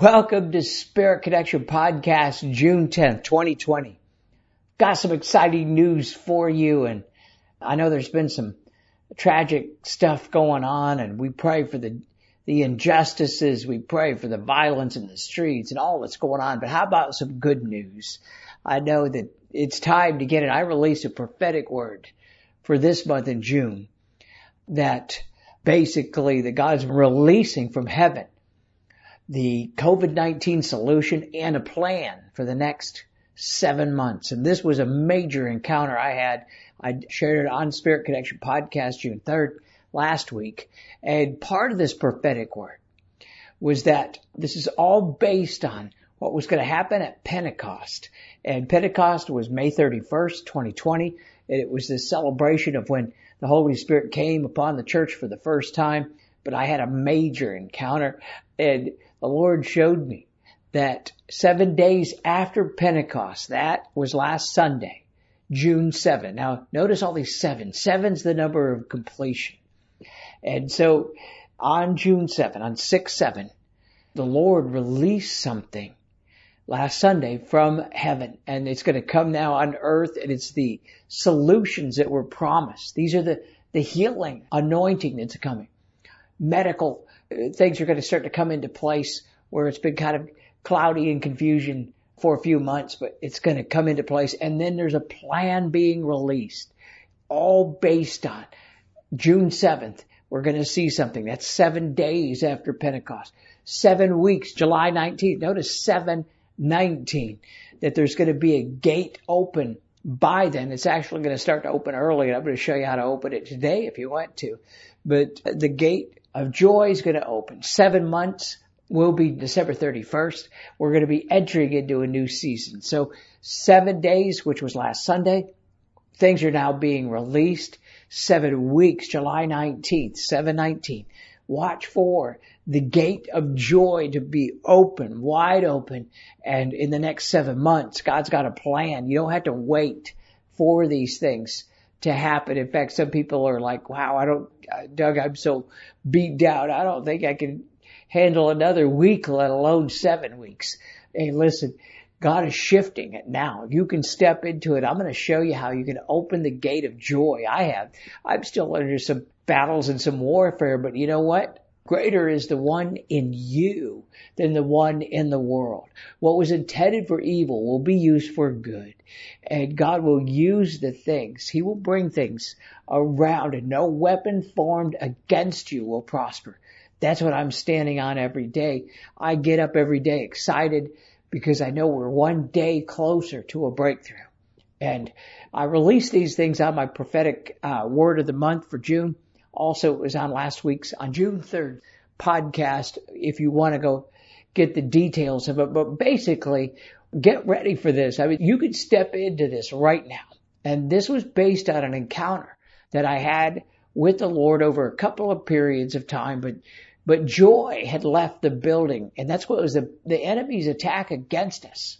Welcome to Spirit Connection Podcast, June 10th, 2020. Got some exciting news for you and I know there's been some tragic stuff going on and we pray for the, the injustices, we pray for the violence in the streets and all that's going on, but how about some good news? I know that it's time to get it. I released a prophetic word for this month in June that basically that God's releasing from heaven the COVID-19 solution and a plan for the next seven months. And this was a major encounter I had. I shared it on Spirit Connection podcast June 3rd last week. And part of this prophetic word was that this is all based on what was going to happen at Pentecost. And Pentecost was May 31st, 2020. And it was this celebration of when the Holy Spirit came upon the church for the first time. But I had a major encounter and the Lord showed me that seven days after Pentecost, that was last Sunday, June 7. Now notice all these seven. Seven's the number of completion. And so on June 7, on 6-7, the Lord released something last Sunday from heaven and it's going to come now on earth and it's the solutions that were promised. These are the, the healing anointing that's coming. Medical things are going to start to come into place where it's been kind of cloudy and confusion for a few months, but it's going to come into place. And then there's a plan being released, all based on June 7th. We're going to see something. That's seven days after Pentecost. Seven weeks, July 19th. Notice 719, that there's going to be a gate open by then. It's actually going to start to open early. And I'm going to show you how to open it today if you want to. But the gate of joy is going to open. Seven months will be December 31st. We're going to be entering into a new season. So seven days, which was last Sunday, things are now being released. Seven weeks, July 19th, 719. Watch for the gate of joy to be open, wide open. And in the next seven months, God's got a plan. You don't have to wait for these things to happen. In fact, some people are like, wow, I don't, uh, Doug, I'm so beat down. I don't think I can handle another week, let alone seven weeks. Hey, listen, God is shifting it now. You can step into it, I'm going to show you how you can open the gate of joy. I have. I'm still under some battles and some warfare, but you know what? Greater is the one in you than the one in the world. What was intended for evil will be used for good. And God will use the things. He will bring things around and no weapon formed against you will prosper. That's what I'm standing on every day. I get up every day excited because I know we're one day closer to a breakthrough. And I release these things on my prophetic uh, word of the month for June. Also, it was on last week's, on June 3rd podcast, if you want to go get the details of it. But basically, get ready for this. I mean, you could step into this right now. And this was based on an encounter that I had with the Lord over a couple of periods of time, but but joy had left the building, and that's what was the, the enemy's attack against us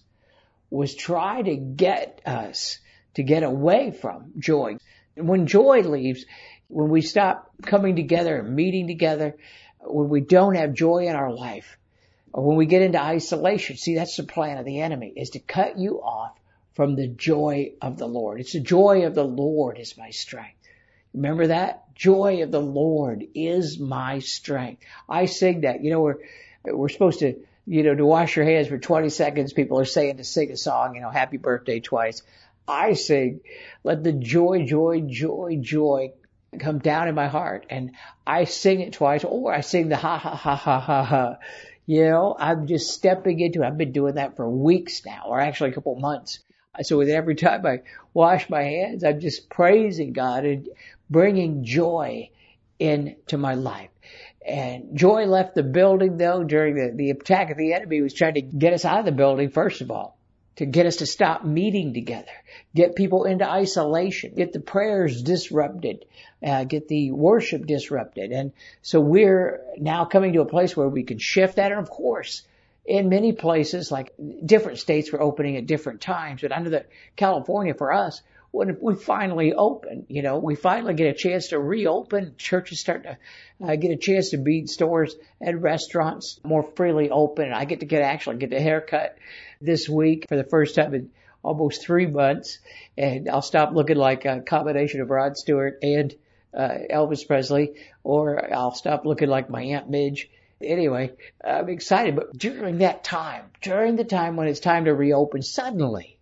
was try to get us to get away from joy. When joy leaves, when we stop coming together and meeting together, when we don't have joy in our life, or when we get into isolation, see, that's the plan of the enemy, is to cut you off from the joy of the Lord. It's the joy of the Lord is my strength. Remember that? Joy of the Lord is my strength. I sing that. You know, we're, we're supposed to, you know, to wash your hands for 20 seconds. People are saying to sing a song, you know, happy birthday twice. I sing, let the joy, joy, joy, joy come down in my heart and I sing it twice or I sing the ha ha ha ha ha ha. You know, I'm just stepping into it. I've been doing that for weeks now or actually a couple months. So with every time I wash my hands, I'm just praising God and bringing joy into my life. And joy left the building though during the, the attack of the enemy was trying to get us out of the building first of all. To get us to stop meeting together, get people into isolation, get the prayers disrupted, uh, get the worship disrupted. And so we're now coming to a place where we can shift that. And of course, in many places, like different states were opening at different times, but under the California for us, when we finally open, you know, we finally get a chance to reopen, churches start to uh, get a chance to be stores and restaurants more freely open. I get to get actually get a haircut this week for the first time in almost three months, and I'll stop looking like a combination of Rod Stewart and uh, Elvis Presley, or I'll stop looking like my Aunt Midge. Anyway, I'm excited, but during that time, during the time when it's time to reopen, suddenly,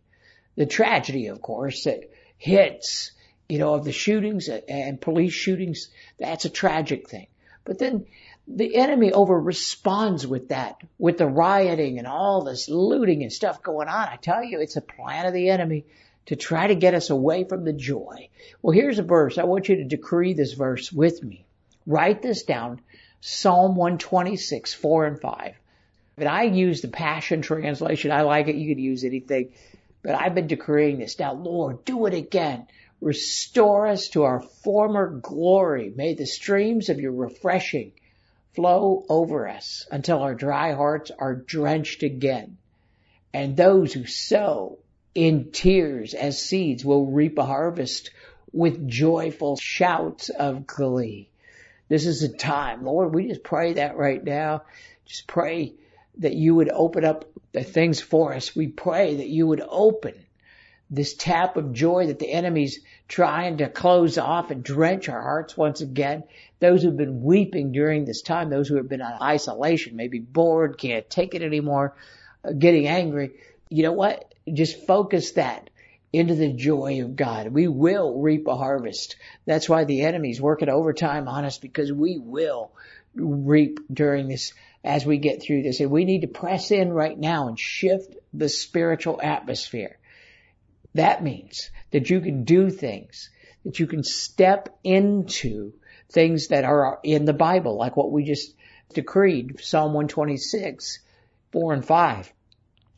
the tragedy, of course, that hits, you know, of the shootings and police shootings, that's a tragic thing. But then the enemy over responds with that, with the rioting and all this looting and stuff going on. I tell you, it's a plan of the enemy to try to get us away from the joy. Well, here's a verse. I want you to decree this verse with me. Write this down. Psalm 126, 4 and 5. But I use the Passion Translation. I like it. You could use anything. But I've been decreeing this. Now, Lord, do it again. Restore us to our former glory. May the streams of your refreshing flow over us until our dry hearts are drenched again. And those who sow in tears as seeds will reap a harvest with joyful shouts of glee. This is a time, Lord, we just pray that right now. Just pray that you would open up the things for us. We pray that you would open this tap of joy that the enemy's trying to close off and drench our hearts once again. Those who've been weeping during this time, those who have been in isolation, maybe bored, can't take it anymore, uh, getting angry. You know what? Just focus that into the joy of God. We will reap a harvest. That's why the enemy's working overtime on us because we will reap during this as we get through this. And we need to press in right now and shift the spiritual atmosphere. That means that you can do things, that you can step into things that are in the Bible, like what we just decreed, Psalm 126, 4 and 5.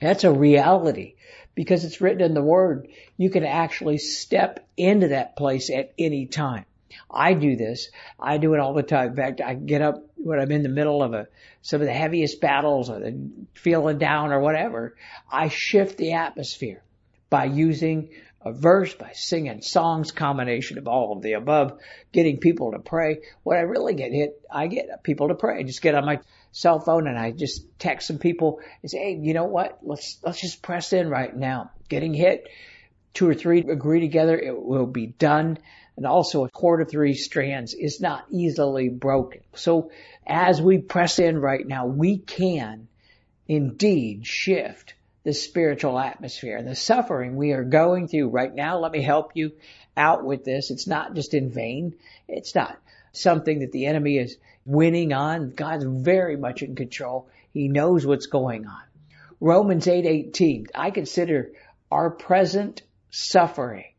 That's a reality because it's written in the Word. You can actually step into that place at any time. I do this. I do it all the time. In fact, I get up when I'm in the middle of a, some of the heaviest battles or the feeling down or whatever. I shift the atmosphere by using a verse, by singing songs, combination of all of the above, getting people to pray. When I really get hit, I get people to pray. I just get on my cell phone and I just text some people and say, hey, you know what? Let's, let's just press in right now. Getting hit, two or three agree together, it will be done. And also a cord of three strands is not easily broken. So as we press in right now, we can indeed shift the spiritual atmosphere and the suffering we are going through right now. Let me help you out with this. It's not just in vain. It's not something that the enemy is winning on. God's very much in control. He knows what's going on. Romans 8:18. 8, I consider our present suffering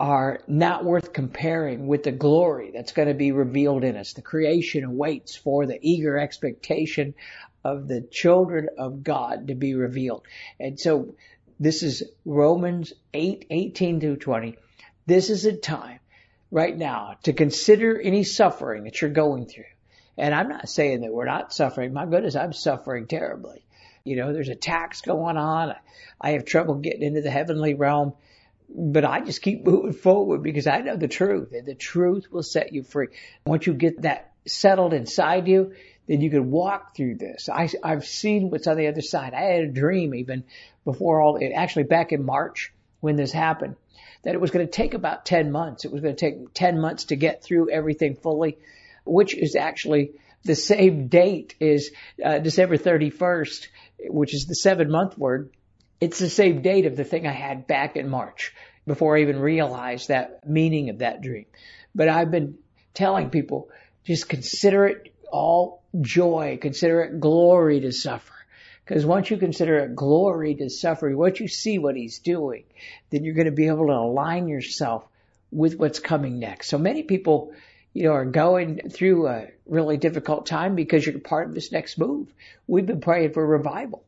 are not worth comparing with the glory that's going to be revealed in us. The creation awaits for the eager expectation of the children of God to be revealed. And so this is Romans 8, 18 through 20. This is a time right now to consider any suffering that you're going through. And I'm not saying that we're not suffering. My goodness, I'm suffering terribly. You know, there's attacks going on. I have trouble getting into the heavenly realm but I just keep moving forward because I know the truth and the truth will set you free. Once you get that settled inside you, then you can walk through this. I, I've seen what's on the other side. I had a dream even before all, it actually back in March when this happened, that it was going to take about 10 months. It was going to take 10 months to get through everything fully, which is actually the same date is uh, December 31st, which is the seven month word it's the same date of the thing I had back in March before I even realized that meaning of that dream. But I've been telling people, just consider it all joy, consider it glory to suffer. Because once you consider it glory to suffer, once you see what he's doing, then you're going to be able to align yourself with what's coming next. So many people, you know, are going through a really difficult time because you're part of this next move. We've been praying for revival.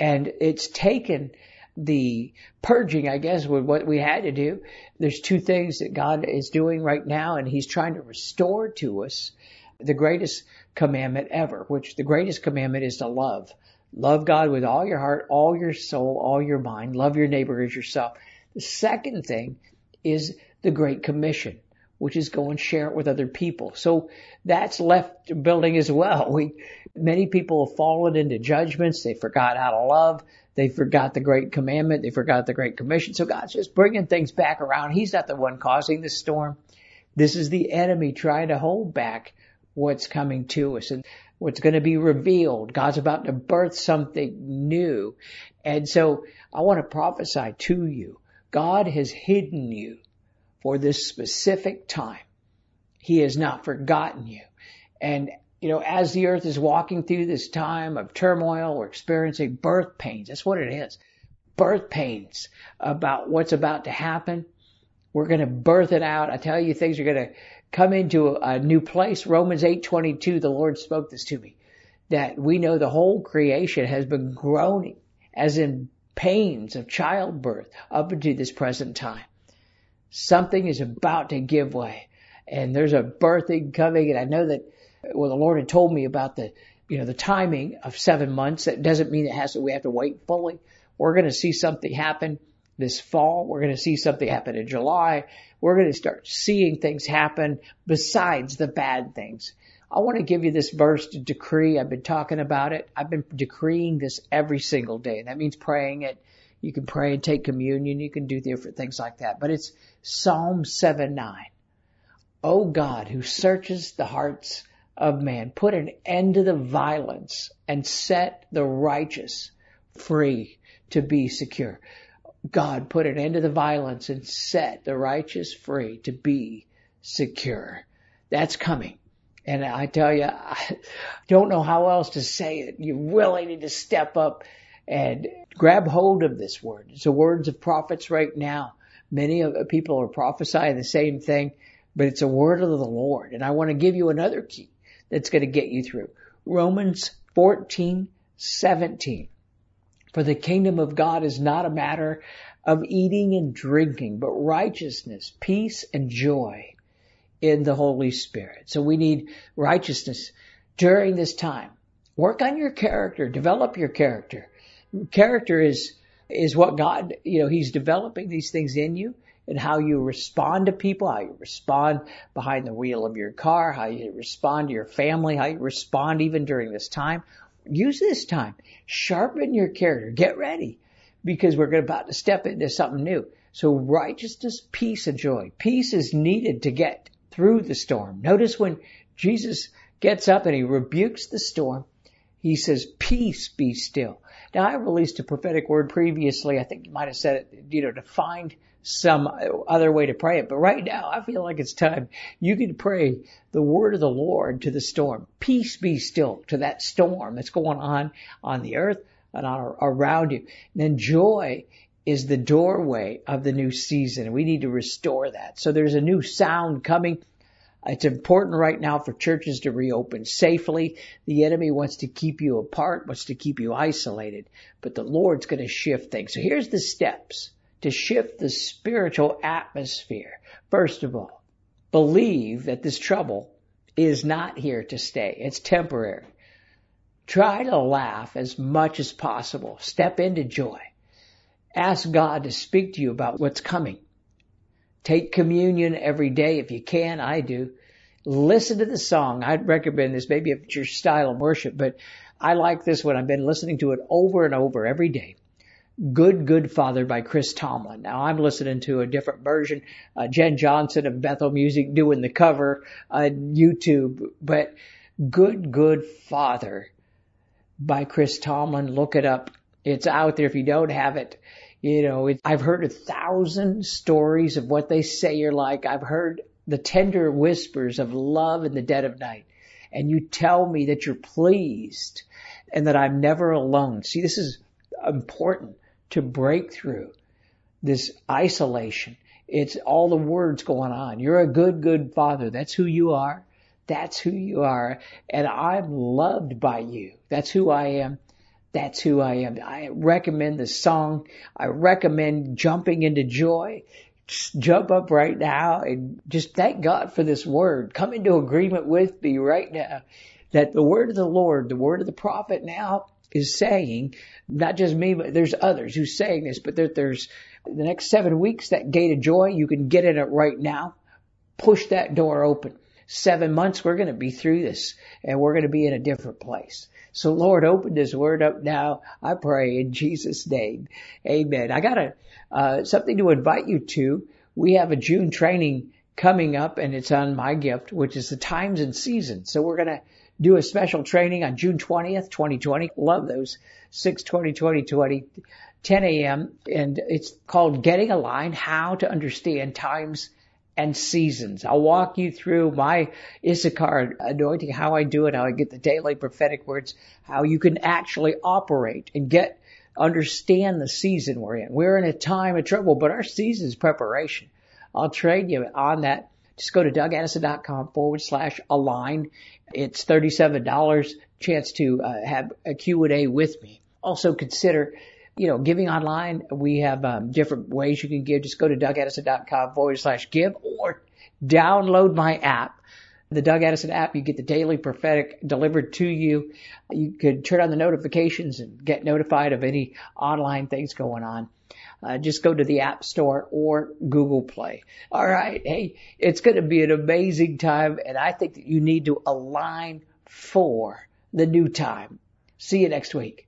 And it's taken the purging, I guess, with what we had to do. There's two things that God is doing right now, and He's trying to restore to us the greatest commandment ever, which the greatest commandment is to love. Love God with all your heart, all your soul, all your mind. Love your neighbor as yourself. The second thing is the Great Commission, which is go and share it with other people. So that's left building as well. We, many people have fallen into judgments. They forgot how to love. They forgot the Great Commandment. They forgot the Great Commission. So God's just bringing things back around. He's not the one causing the storm. This is the enemy trying to hold back what's coming to us and what's going to be revealed. God's about to birth something new. And so I want to prophesy to you. God has hidden you for this specific time. He has not forgotten you. And, you know, as the earth is walking through this time of turmoil, we're experiencing birth pains. That's what it is. Birth pains about what's about to happen. We're going to birth it out. I tell you, things are going to come into a new place. Romans 8:22, the Lord spoke this to me, that we know the whole creation has been groaning, as in pains of childbirth, up until this present time. Something is about to give way, and there's a birthing coming. And I know that well, the Lord had told me about the you know the timing of seven months. That doesn't mean it has to. We have to wait fully. We're going to see something happen this fall. We're going to see something happen in July. We're going to start seeing things happen besides the bad things. I want to give you this verse to decree. I've been talking about it. I've been decreeing this every single day. That means praying it. You can pray and take communion. You can do different things like that. But it's Psalm 7 9. O God, who searches the hearts of man, put an end to the violence and set the righteous free to be secure. God put an end to the violence and set the righteous free to be secure. That's coming. And I tell you, I don't know how else to say it. You really need to step up and grab hold of this word. It's the words of prophets right now. Many of people are prophesying the same thing, but it's a word of the Lord. And I want to give you another key that's going to get you through. Romans 14, 17. For the kingdom of God is not a matter of eating and drinking, but righteousness, peace, and joy in the Holy Spirit. So we need righteousness during this time. Work on your character, develop your character. Character is, is what God, you know, He's developing these things in you and how you respond to people, how you respond behind the wheel of your car, how you respond to your family, how you respond even during this time. Use this time. Sharpen your character. Get ready because we're about to step into something new. So righteousness, peace, and joy. Peace is needed to get through the storm. Notice when Jesus gets up and he rebukes the storm, he says, peace be still. Now I released a prophetic word previously. I think you might have said it, you know, to find some other way to pray it. But right now, I feel like it's time. You can pray the word of the Lord to the storm. Peace be still to that storm that's going on on the earth and on, around you. And then joy is the doorway of the new season. We need to restore that. So there's a new sound coming. It's important right now for churches to reopen safely. The enemy wants to keep you apart, wants to keep you isolated, but the Lord's going to shift things. So here's the steps to shift the spiritual atmosphere. First of all, believe that this trouble is not here to stay. It's temporary. Try to laugh as much as possible. Step into joy. Ask God to speak to you about what's coming. Take communion every day if you can. I do. Listen to the song. I'd recommend this. Maybe it's your style of worship, but I like this one. I've been listening to it over and over every day. Good, Good Father by Chris Tomlin. Now I'm listening to a different version. Uh, Jen Johnson of Bethel Music doing the cover on YouTube, but Good, Good Father by Chris Tomlin. Look it up. It's out there if you don't have it. You know, it, I've heard a thousand stories of what they say you're like. I've heard the tender whispers of love in the dead of night. And you tell me that you're pleased and that I'm never alone. See, this is important to break through this isolation. It's all the words going on. You're a good, good father. That's who you are. That's who you are. And I'm loved by you. That's who I am. That's who I am. I recommend the song. I recommend jumping into joy. Jump up right now and just thank God for this word. Come into agreement with me right now that the word of the Lord, the word of the prophet now is saying, not just me, but there's others who's saying this, but that there's the next seven weeks, that gate of joy, you can get in it right now. Push that door open. Seven months, we're going to be through this and we're going to be in a different place. So Lord, open this word up now. I pray in Jesus name. Amen. I got a, uh, something to invite you to. We have a June training coming up and it's on my gift, which is the times and seasons. So we're going to do a special training on June 20th, 2020. Love those. 6 20 20 10 a.m. And it's called Getting Aligned, How to Understand Times and Seasons. I'll walk you through my Issachar anointing, how I do it, how I get the daily prophetic words, how you can actually operate and get, understand the season we're in. We're in a time of trouble, but our season is preparation. I'll train you on that. Just go to dougaddison.com forward slash align. It's $37 chance to uh, have a Q&A with me. Also consider you know, giving online, we have um, different ways you can give. Just go to dougaddison.com forward slash give or download my app. The Doug Addison app, you get the daily prophetic delivered to you. You could turn on the notifications and get notified of any online things going on. Uh, just go to the App Store or Google Play. All right. Hey, it's going to be an amazing time, and I think that you need to align for the new time. See you next week.